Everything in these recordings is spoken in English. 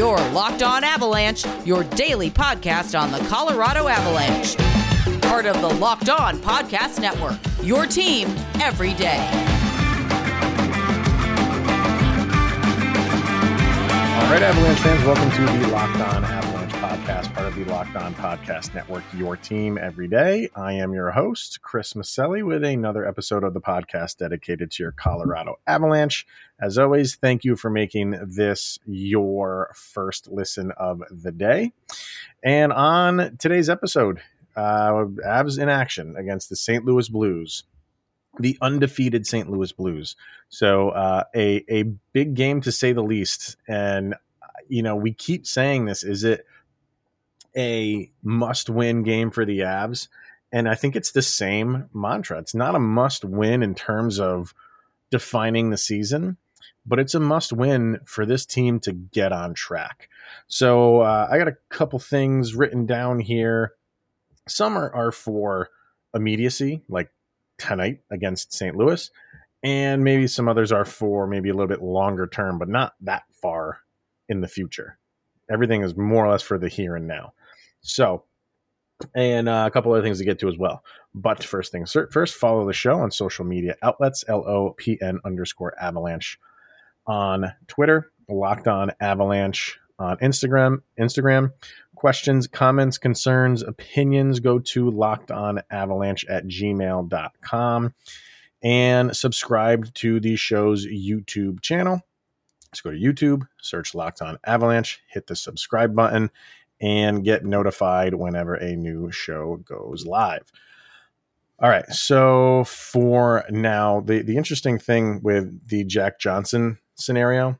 Your Locked On Avalanche, your daily podcast on the Colorado Avalanche. Part of the Locked On Podcast Network. Your team every day. All right, Avalanche fans, welcome to the Locked On Avalanche podcast, part of the Locked On Podcast Network, your team every day. I am your host, Chris Maselli, with another episode of the podcast dedicated to your Colorado Avalanche. As always, thank you for making this your first listen of the day. And on today's episode, uh, Avs in action against the St. Louis Blues the undefeated St. Louis Blues. So uh, a a big game to say the least. And you know, we keep saying this: is it a must-win game for the Avs? And I think it's the same mantra. It's not a must-win in terms of defining the season, but it's a must-win for this team to get on track. So uh, I got a couple things written down here. Some are, are for immediacy, like tonight against St. Louis, and maybe some others are for maybe a little bit longer term, but not that far in the future. Everything is more or less for the here and now. So, and uh, a couple other things to get to as well. But first things first, follow the show on social media outlets, L O P N underscore avalanche on Twitter, locked on avalanche on Instagram. Instagram questions, comments, concerns, opinions, go to lockedonavalanche at gmail.com and subscribe to the show's YouTube channel. Let's go to YouTube, search Locked On Avalanche, hit the subscribe button, and get notified whenever a new show goes live. All right. So for now, the, the interesting thing with the Jack Johnson scenario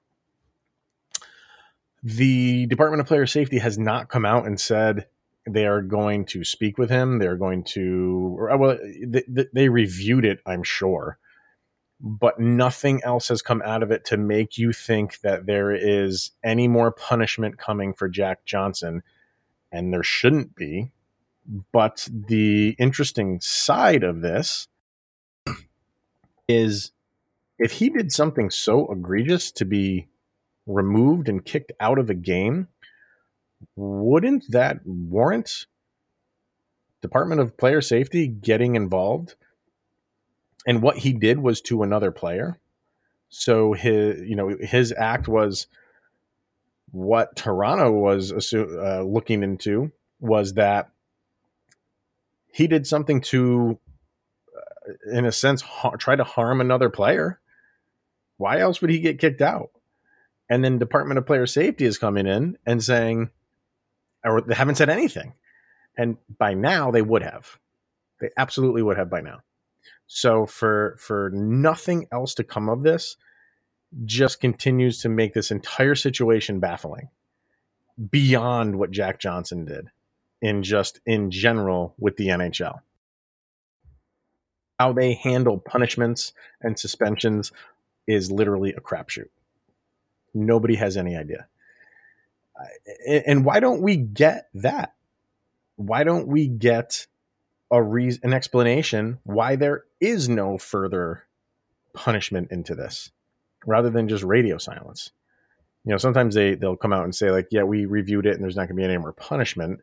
the Department of Player Safety has not come out and said they are going to speak with him. They're going to, well, they, they reviewed it, I'm sure, but nothing else has come out of it to make you think that there is any more punishment coming for Jack Johnson. And there shouldn't be. But the interesting side of this is if he did something so egregious to be removed and kicked out of a game, wouldn't that warrant Department of Player Safety getting involved? And what he did was to another player. So his, you know, his act was what Toronto was uh, looking into was that he did something to, uh, in a sense, ha- try to harm another player. Why else would he get kicked out? and then Department of Player Safety is coming in and saying, or they haven't said anything. And by now they would have. They absolutely would have by now. So for for nothing else to come of this, just continues to make this entire situation baffling beyond what Jack Johnson did in just in general with the NHL. How they handle punishments and suspensions is literally a crapshoot. Nobody has any idea. And why don't we get that? Why don't we get a reason, an explanation why there is no further punishment into this, rather than just radio silence? You know, sometimes they they'll come out and say like, "Yeah, we reviewed it, and there's not going to be any more punishment."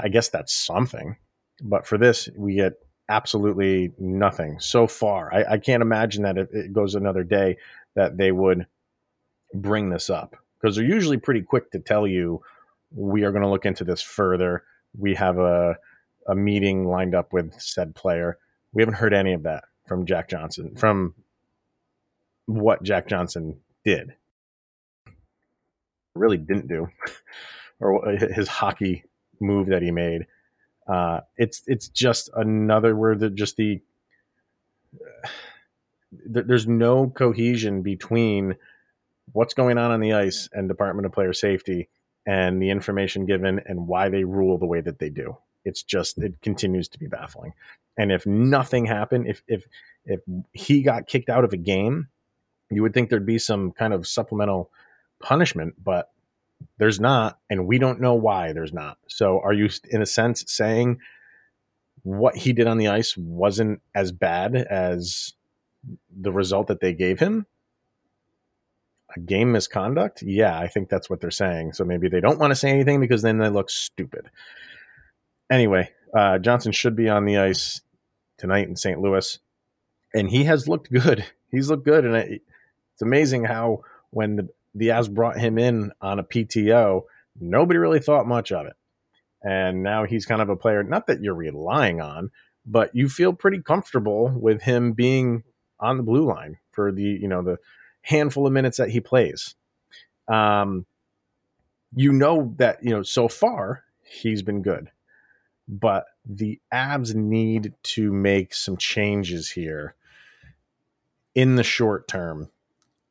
I guess that's something, but for this, we get absolutely nothing so far. I, I can't imagine that if it goes another day that they would bring this up because they're usually pretty quick to tell you we are going to look into this further. We have a a meeting lined up with said player. We haven't heard any of that from Jack Johnson from what Jack Johnson did. Really didn't do, or his hockey move that he made. Uh, it's it's just another word that just the there's no cohesion between what's going on on the ice and Department of Player Safety and the information given and why they rule the way that they do. It's just it continues to be baffling. And if nothing happened, if if if he got kicked out of a game, you would think there'd be some kind of supplemental punishment, but there's not, and we don't know why there's not. So are you in a sense saying what he did on the ice wasn't as bad as the result that they gave him. a game misconduct? Yeah, I think that's what they're saying. So maybe they don't want to say anything because then they look stupid. Anyway, uh, Johnson should be on the ice tonight in St. Louis, and he has looked good. He's looked good, and it's amazing how when the the Avs brought him in on a PTO, nobody really thought much of it, and now he's kind of a player. Not that you're relying on, but you feel pretty comfortable with him being on the blue line for the you know the handful of minutes that he plays. Um, you know that you know so far he's been good, but the Avs need to make some changes here in the short term.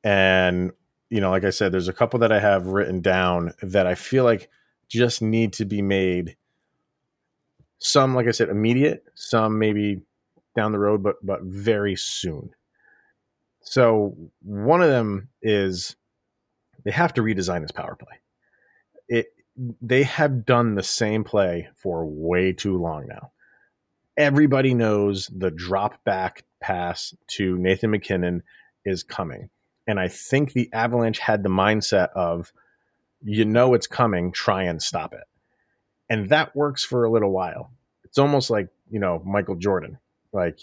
And you know, like I said, there's a couple that I have written down that I feel like just need to be made. Some, like I said, immediate. Some maybe down the road, but but very soon. So one of them is they have to redesign this power play. It they have done the same play for way too long now. Everybody knows the drop back pass to Nathan MacKinnon is coming. And I think the Avalanche had the mindset of, you know, it's coming, try and stop it. And that works for a little while. It's almost like, you know, Michael Jordan. Like,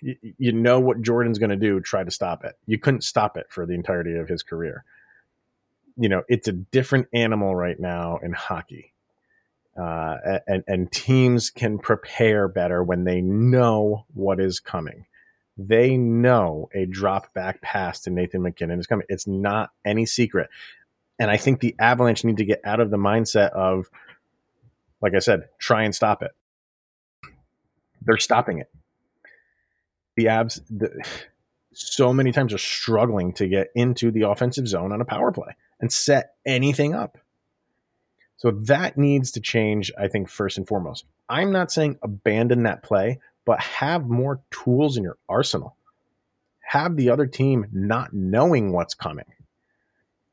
you, you know what Jordan's going to do, try to stop it. You couldn't stop it for the entirety of his career. You know, it's a different animal right now in hockey. Uh, and, and teams can prepare better when they know what is coming. They know a drop back pass to Nathan MacKinnon is coming. It's not any secret. And I think the Avalanche need to get out of the mindset of, like I said, try and stop it. They're stopping it the Avs. the, so many times are struggling to get into the offensive zone on a power play and set anything up. So that needs to change, I think, first and foremost. I'm not saying abandon that play, but have more tools in your arsenal. Have the other team not knowing what's coming.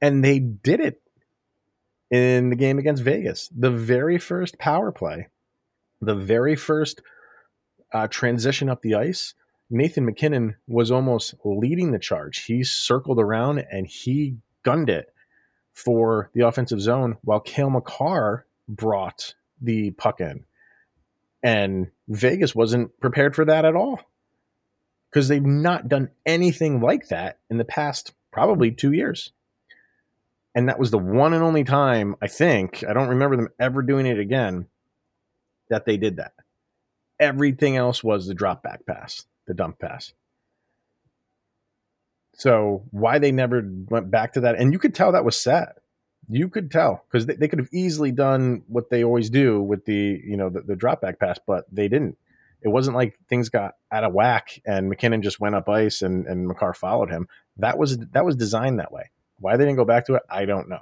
And they did it in the game against Vegas. The very first power play, the very first uh, transition up the ice Nathan MacKinnon was almost leading the charge. He circled around and he gunned it for the offensive zone while Cale Makar brought the puck in. And Vegas wasn't prepared for that at all because they've not done anything like that in the past probably two years. And that was the one and only time, I think, I don't remember them ever doing it again, that they did that. Everything else was the drop back pass the dump pass. So why they never went back to that, and you could tell that was set. You could tell because they, they could have easily done what they always do with the you know the, the drop back pass, but they didn't. It wasn't like things got out of whack and MacKinnon just went up ice and, and Makar followed him. That was that was designed that way. Why they didn't go back to it, I don't know.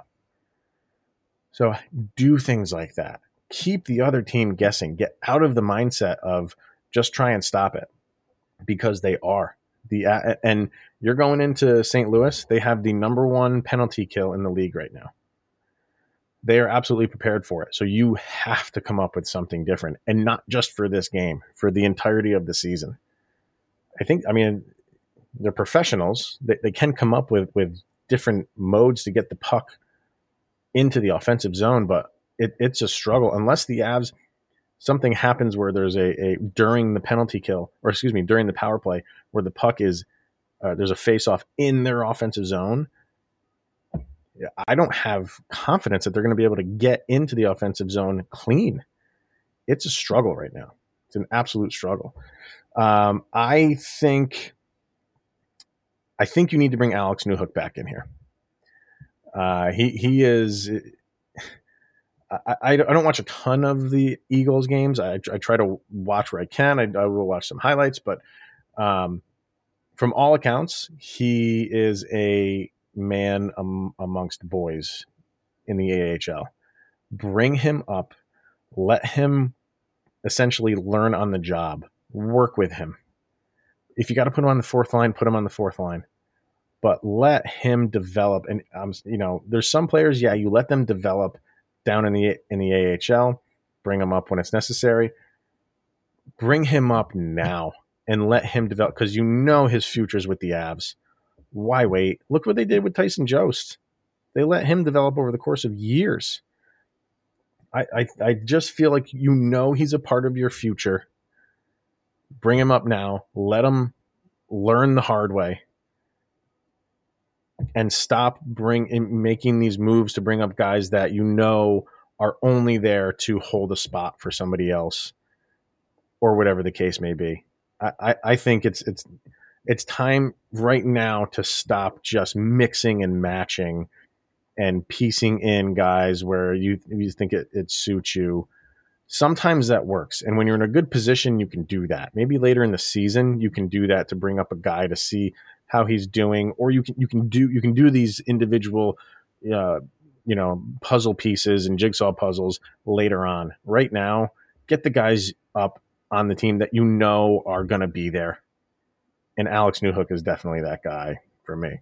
So do things like that. Keep the other team guessing. Get out of the mindset of just try and stop it because they are the and you're going into St. Louis. They have the number one penalty kill in the league right now. They are absolutely prepared for it. So you have to come up with something different, and not just for this game, for the entirety of the season. I think. I mean, they're professionals. They, they can come up with with different modes to get the puck into the offensive zone, but it, it's a struggle unless the Avs something happens where there's a, a during the penalty kill, or excuse me, during the power play, where the puck is uh, there's a face off in their offensive zone. I don't have confidence that they're going to be able to get into the offensive zone clean. It's a struggle right now. It's an absolute struggle. Um, I think, I think you need to bring Alex Newhook back in here. Uh, he he is I, I, don't watch a ton of the Eagles games. I, I try to watch where I can. I, I will watch some highlights, but um, from all accounts, he is a man um, amongst boys in the AHL. Bring him up, let him essentially learn on the job, work with him. If you got to put him on the fourth line, put him on the fourth line. But let him develop. And um, you know, there's some players, yeah, you let them develop down in the in the AHL, bring him up when it's necessary. Bring him up now and let him develop because you know his future's with the Avs. Why wait? Look what they did with Tyson Jost. They let him develop over the course of years. I, I, I just feel like you know he's a part of your future. Bring him up now. Let him learn the hard way and stop bring making these moves to bring up guys that you know are only there to hold a spot for somebody else or whatever the case may be. I, I, think it's it's it's time right now to stop just mixing and matching and piecing in guys where you you think it, it suits you. Sometimes that works, and when you're in a good position, you can do that. Maybe later in the season, you can do that to bring up a guy to see how he's doing, or you can you can do you can do these individual, uh, you know, puzzle pieces and jigsaw puzzles later on. Right now, get the guys up on the team that you know are going to be there, and Alex Newhook is definitely that guy for me.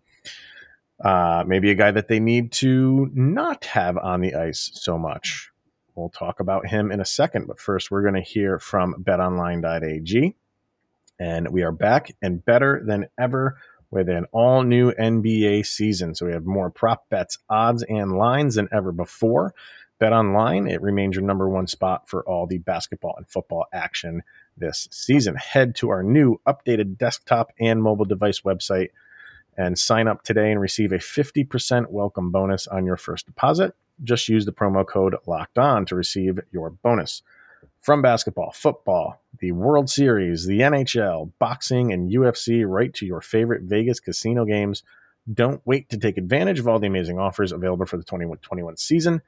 Uh, maybe a guy that they need to not have on the ice so much. We'll talk about him in a second, but first we're going to hear from betonline.ag. And we are back and better than ever with an all new NBA season. So we have more prop bets, odds, and lines than ever before. Bet online, it remains your number one spot for all the basketball and football action this season. Head to our new updated desktop and mobile device website and sign up today and receive a 50% welcome bonus on your first deposit. Just use the promo code locked on to receive your bonus from basketball, football, the World Series, the NHL, boxing, and UFC right to your favorite Vegas casino games. Don't wait to take advantage of all the amazing offers available for the 2021 season.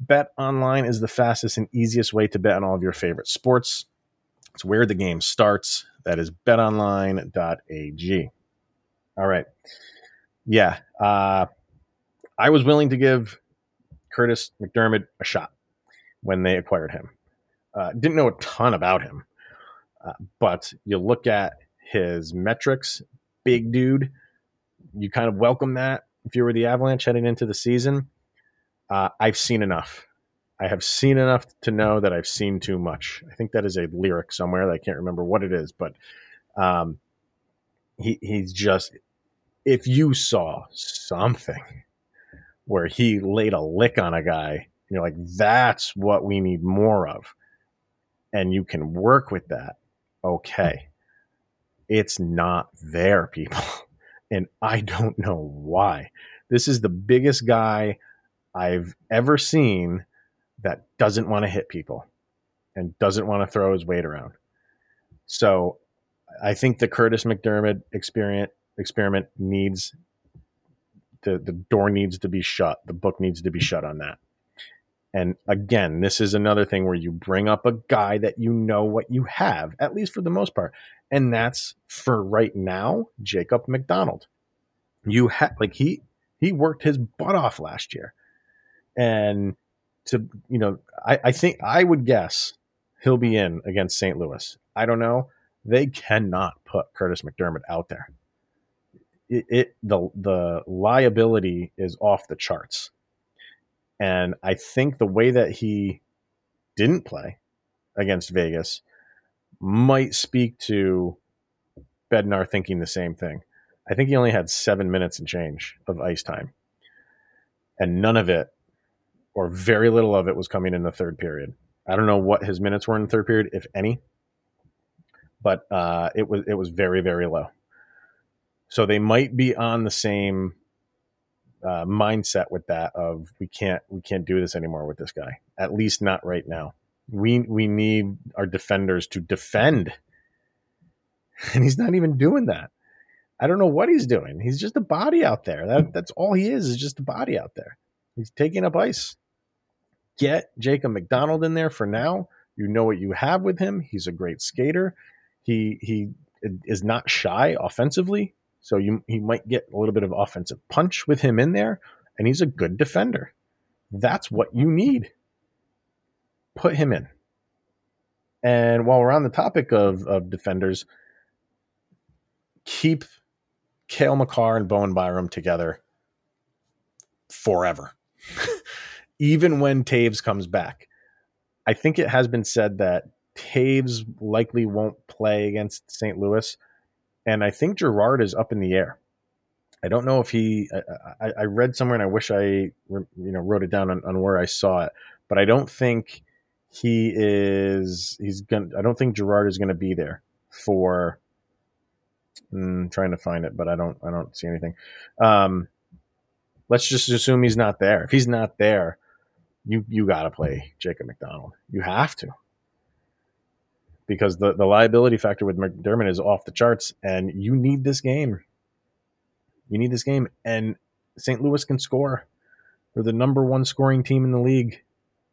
Bet online is the fastest and easiest way to bet on all of your favorite sports. It's where the game starts. That is betonline.ag. All right. Yeah. Uh, I was willing to give Kurtis MacDermid a shot when they acquired him. Uh, didn't know a ton about him, uh, but you look at his metrics, big dude. You kind of welcome that if you were the Avalanche heading into the season. Uh, I've seen enough. I have seen enough to know that I've seen too much. I think that is a lyric somewhere. I can't remember what it is, but um, he he's just. If you saw something where he laid a lick on a guy, you're like, that's what we need more of and you can work with that, okay. It's not there, people. And I don't know why. This is the biggest guy I've ever seen that doesn't want to hit people and doesn't want to throw his weight around. So I think the Kurtis MacDermid experiment experiment needs the the door needs to be shut. The book needs to be shut on that. And again, this is another thing where you bring up a guy that you know what you have, at least for the most part. And that's for right now, Jacob MacDonald. You have like he he worked his butt off last year. And to you know, I, I think I would guess he'll be in against St. Louis. I don't know. They cannot put Kurtis MacDermid out there. It, it the the liability is off the charts and I think the way that he didn't play against Vegas might speak to Bednar thinking the same thing. I think he only had seven minutes and change of ice time. And none of it, or very little of it, was coming in the third period. I don't know what his minutes were in the third period, if any, but uh, it was it was very very low. So they might be on the same uh, mindset with that of we can't we can't do this anymore with this guy. At least not right now. We we need our defenders to defend, and he's not even doing that. I don't know what he's doing. He's just a body out there. That that's all he is. Is just a body out there. He's taking up ice. Get Jacob MacDonald in there for now. You know what you have with him. He's a great skater. He he is not shy offensively. So you he might get a little bit of offensive punch with him in there, and he's a good defender. That's what you need. Put him in. And while we're on the topic of, of defenders, keep Cale Makar and Bowen Byram together forever. Even when Toews comes back. I think it has been said that Toews likely won't play against St. Louis and I think Girard is up in the air. I don't know if he. I, I, read somewhere, and I wish I you know wrote it down on, on where I saw it, but I don't think he is. He's gonna. I don't think Girard is going to be there for. Mm, trying to find it, but I don't. I don't see anything. Um, let's just assume he's not there. If he's not there, you you got to play Jacob MacDonald. You have to because the, the liability factor with MacDermid is off the charts, and you need this game. You need this game, and St. Louis can score. They're the number one scoring team in the league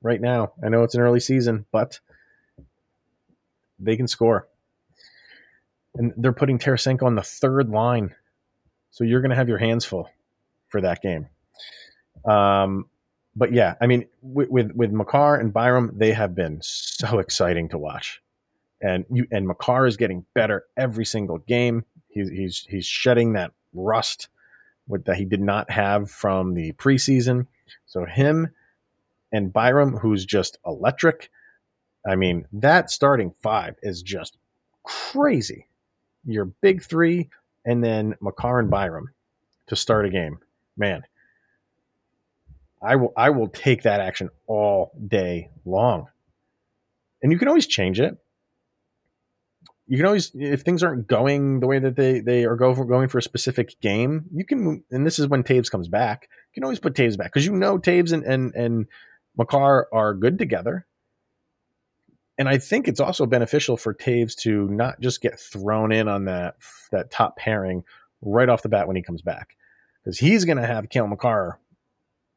right now. I know it's an early season, but they can score. And they're putting Tarasenko on the third line. So you're going to have your hands full for that game. Um, but yeah, I mean, with, with, with Makar and Byram, they have been so exciting to watch. And you and Makar is getting better every single game. He's he's he's shedding that rust with, that he did not have from the preseason. So him and Byram, who's just electric. I mean, that starting five is just crazy. Your big three, and then Makar and Byram to start a game. Man, I will I will take that action all day long. And you can always change it you can always if things aren't going the way that they they are go for, going for a specific game you can and this is when Toews comes back you can always put Toews back because you know Toews and and and Makar are good together and I think it's also beneficial for Toews to not just get thrown in on that that top pairing right off the bat when he comes back because he's going to have Cale Makar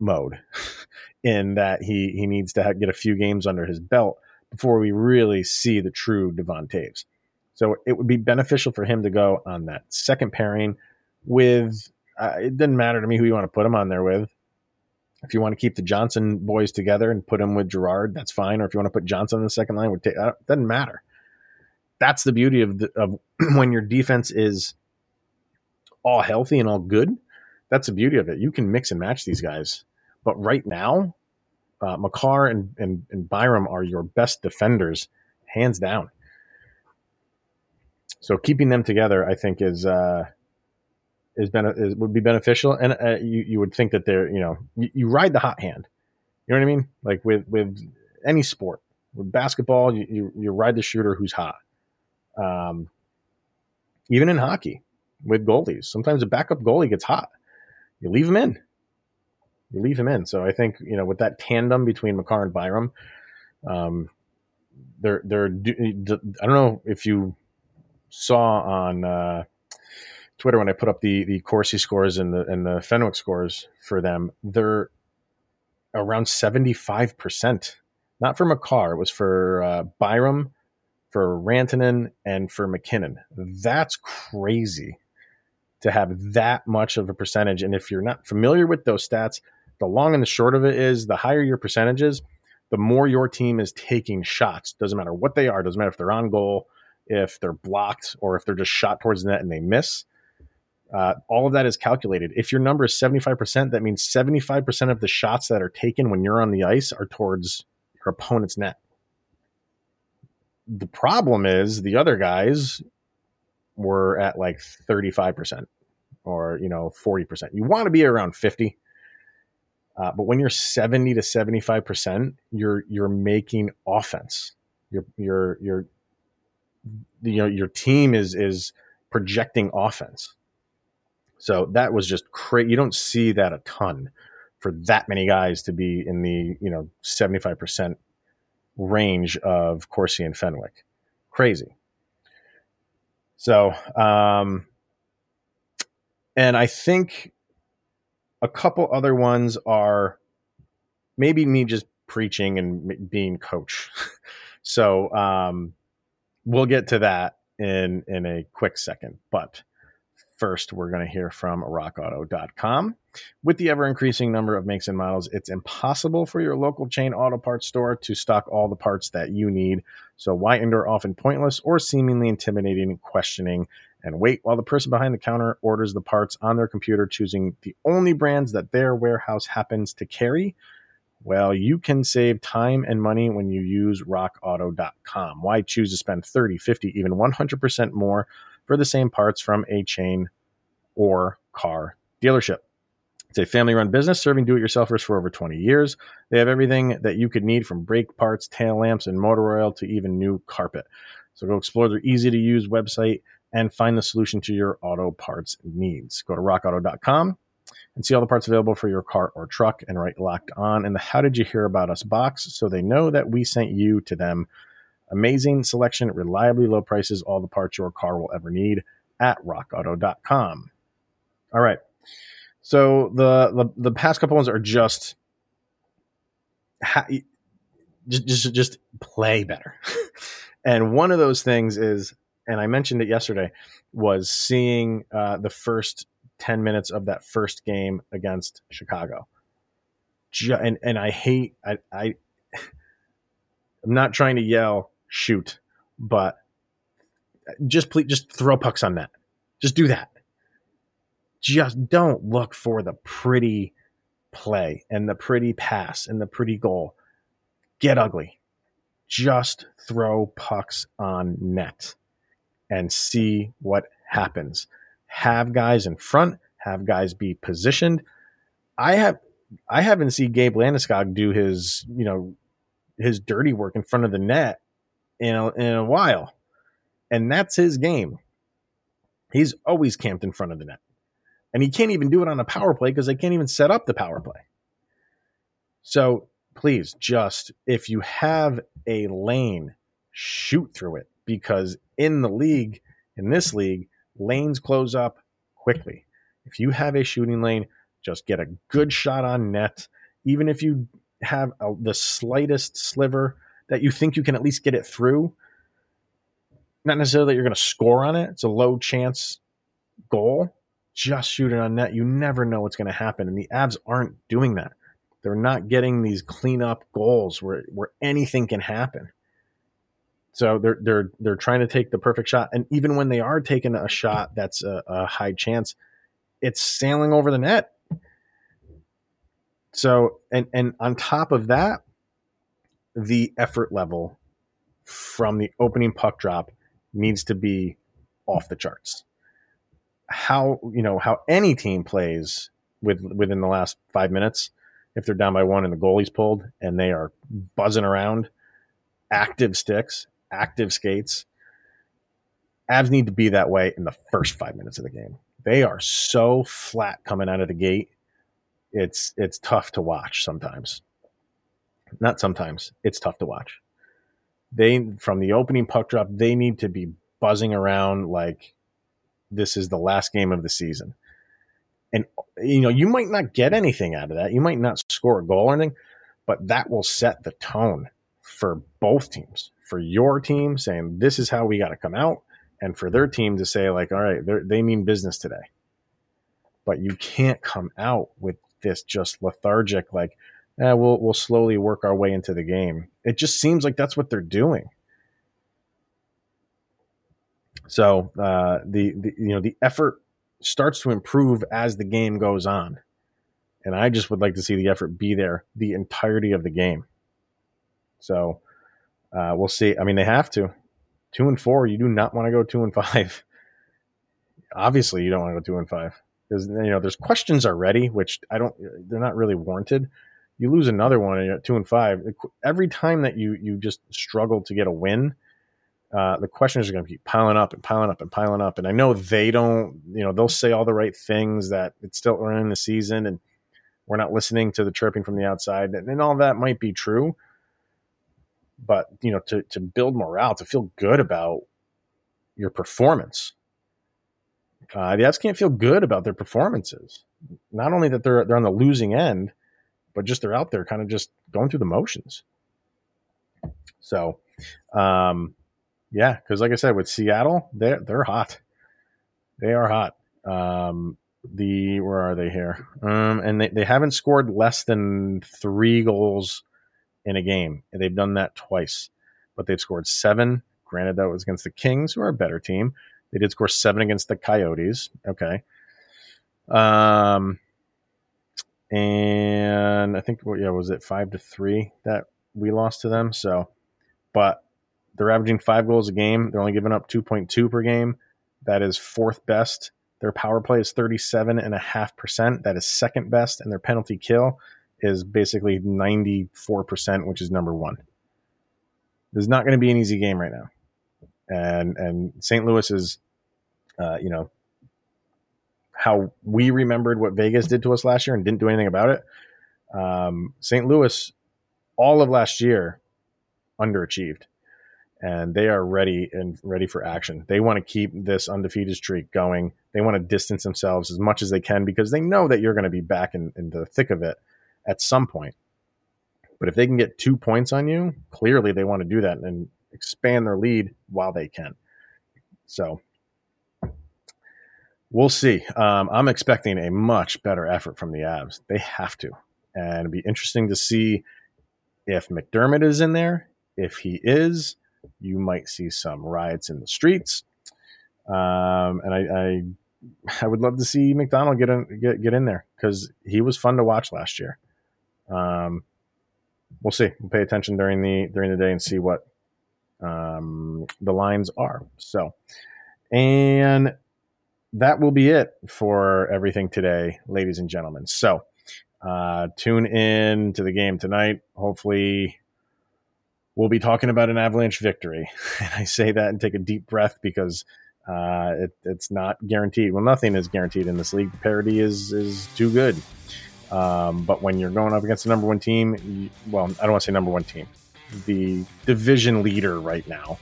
mode in that he he needs to have, get a few games under his belt before we really see the true Devon Toews. So it would be beneficial for him to go on that second pairing with. Uh, it doesn't matter to me who you want to put him on there with. If you want to keep the Johnson boys together and put him with Girard, that's fine. Or if you want to put Johnson in the second line, it uh, doesn't matter. That's the beauty of the, of when your defense is all healthy and all good. That's the beauty of it. You can mix and match these guys. But right now, uh, Makar and, and, and Byram are your best defenders, hands down. So keeping them together, I think, is uh, is, is would be beneficial. And uh, you you would think that they're you know you, you, ride the hot hand. You know what I mean? Like with with any sport, with basketball, you you, you ride the shooter who's hot. Um, even in hockey, with goalies, sometimes a backup goalie gets hot. You leave him in. You leave him in. So I think you know with that tandem between Makar and Byram, um, they're they're. I don't know if you saw on uh, Twitter when I put up the the Corsi scores and the and the Fenwick scores for them, they're around seventy five percent. Not for Makar, it was for uh, Byram, for Rantanen, and for MacKinnon. That's crazy to have that much of a percentage. And if you're not familiar with those stats, the long and the short of it is the higher your percentages, the more your team is taking shots. Doesn't matter what they are, doesn't matter if they're on goal, if they're blocked or if they're just shot towards the net and they miss. Uh, all of that is calculated. If your number is 75%, that means 75% of the shots that are taken when you're on the ice are towards your opponent's net. The problem is the other guys were at like 35% or, you know, 40%. You want to be around 50. Uh, but when you're 70 to 75%, you're you're making offense. You're you're you're you know your team is is projecting offense. So that was just crazy. You don't see that a ton for that many guys to be in the you know seventy five percent range of Corsi and Fenwick. Crazy. So, um, and I think a couple other ones are maybe me just preaching and being coach. so, um, we'll get to that in in a quick second, but first we're going to hear from rockauto.com. With the ever increasing number of makes and models, it's impossible for your local chain auto parts store to stock all the parts that you need. So why endure often pointless or seemingly intimidating questioning and wait while the person behind the counter orders the parts on their computer, choosing the only brands that their warehouse happens to carry? Well, you can save time and money when you use rockauto.com. Why choose to spend 30, 50, even 100% more for the same parts from a chain or car dealership. It's a family run business serving do it yourselfers for over 20 years. They have everything that you could need from brake parts, tail lamps, and motor oil to even new carpet. So go explore their easy to use website and find the solution to your auto parts needs. Go to rockauto.com and see all the parts available for your car or truck and write locked on in the How Did You Hear About Us box so they know that we sent you to them. Amazing selection, reliably low prices, all the parts your car will ever need at rockauto.com. All right. So the the, the past couple ones are just ha- just just just play better. and one of those things is and I mentioned it yesterday was seeing uh, the first 10 minutes of that first game against Chicago. and and I hate I, I I'm not trying to yell shoot, but just please just throw pucks on net. Just do that. Just don't look for the pretty play and the pretty pass and the pretty goal. Get ugly. Just throw pucks on net and see what happens have guys in front, have guys be positioned. I have I haven't seen Gabe Landeskog do his, you know, his dirty work in front of the net in a, in a while. And that's his game. He's always camped in front of the net. And he can't even do it on a power play because they can't even set up the power play. So please just if you have a lane, shoot through it because in the league, in this league, lanes close up quickly. If you have a shooting lane, just get a good shot on net. Even if you have a, the slightest sliver that you think you can at least get it through, not necessarily that you're going to score on it. It's a low chance goal. Just shoot it on net. You never know what's going to happen. And the Avs aren't doing that. They're not getting these cleanup goals where, where anything can happen. So they're they're they're trying to take the perfect shot, and even when they are taking a shot that's a, a high chance, it's sailing over the net. So and and on top of that, the effort level from the opening puck drop needs to be off the charts. How you know how any team plays with within the last five minutes, if they're down by one and the goalie's pulled and they are buzzing around, active sticks, active skates. Avs need to be that way in the first five minutes of the game. They are so flat coming out of the gate. It's it's tough to watch sometimes. Not sometimes. It's tough to watch. They from the opening puck drop, they need to be buzzing around like this is the last game of the season. And you know, you might not get anything out of that. You might not score a goal or anything, but that will set the tone for both teams for your team saying this is how we got to come out and for their team to say like all right they mean business today. But you can't come out with this just lethargic like eh, we'll we'll slowly work our way into the game. It just seems like that's what they're doing. So uh, the, the you know the effort starts to improve as the game goes on. And i just would like to see the effort be there the entirety of the game. So uh, we'll see. I mean, they have to. Two and four, you do not want to go two and five. Obviously, you don't want to go two and five because you know there's questions already, which I don't. They're not really warranted. You lose another one you're at two and five. Every time that you you just struggle to get a win, uh, the questions are going to keep piling up and piling up and piling up. And I know they don't. You know, they'll say all the right things that it's still early in the season and we're not listening to the chirping from the outside, and, and all that might be true but you know to to build morale to feel good about your performance. Uh, the Avs can't feel good about their performances. Not only that they're they're on the losing end but just they're out there kind of just going through the motions. So um yeah because like i said with seattle they're they're hot. They are hot. Um the where are they here? Um and they, they haven't scored less than three goals in a game. And they've done that twice, but they've scored seven. Granted, that was against the Kings, who are a better team. They did score seven against the Coyotes. Okay. Um, and I think, well, yeah, was it five to three that we lost to them? So, but they're averaging five goals a game. They're only giving up 2.2 per game. That is fourth best. Their power play is 37.5%. That is second best. And their penalty kill is basically 94%, which is number one. This is not going to be an easy game right now. And, and St. Louis is, uh, you know, how we remembered what Vegas did to us last year and didn't do anything about it. Um, St. Louis, all of last year, underachieved and they are ready and ready for action. They want to keep this undefeated streak going. They want to distance themselves as much as they can because they know that you're going to be back in, in the thick of it at some point. But if they can get two points on you, clearly they want to do that and expand their lead while they can. So we'll see. Um, I'm expecting a much better effort from the Avs. They have to. And it'd be interesting to see if MacDermid is in there. If he is, you might see some riots in the streets. Um, and I, I, I would love to see MacDonald get in, get, get in there because he was fun to watch last year. Um, we'll see. We'll pay attention during the during the day and see what um, the lines are. So, and that will be it for everything today, ladies and gentlemen. So, uh, tune in to the game tonight. Hopefully, we'll be talking about an Avalanche victory. And I say that and take a deep breath because uh, it, it's not guaranteed. Well, nothing is guaranteed in this league. Parity is is too good. Um, but when you're going up against the number one team, you, well, I don't want to say number one team, the division leader right now,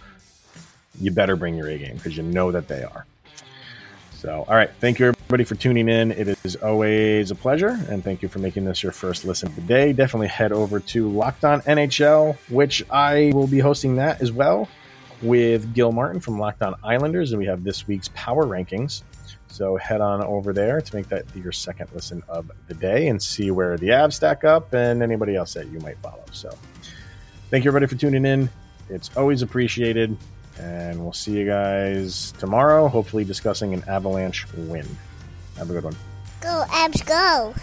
you better bring your A game because you know that they are. So, all right. Thank you, everybody, for tuning in. It is always a pleasure. And thank you for making this your first listen today. Definitely head over to Locked On NHL, which I will be hosting that as well with Gil Martin from Locked On Islanders. And we have this week's power rankings. So head on over there to make that your second listen of the day and see where the Avs stack up and anybody else that you might follow. So thank you, everybody, for tuning in. It's always appreciated. And we'll see you guys tomorrow, hopefully discussing an Avalanche win. Have a good one. Go, Avs, go!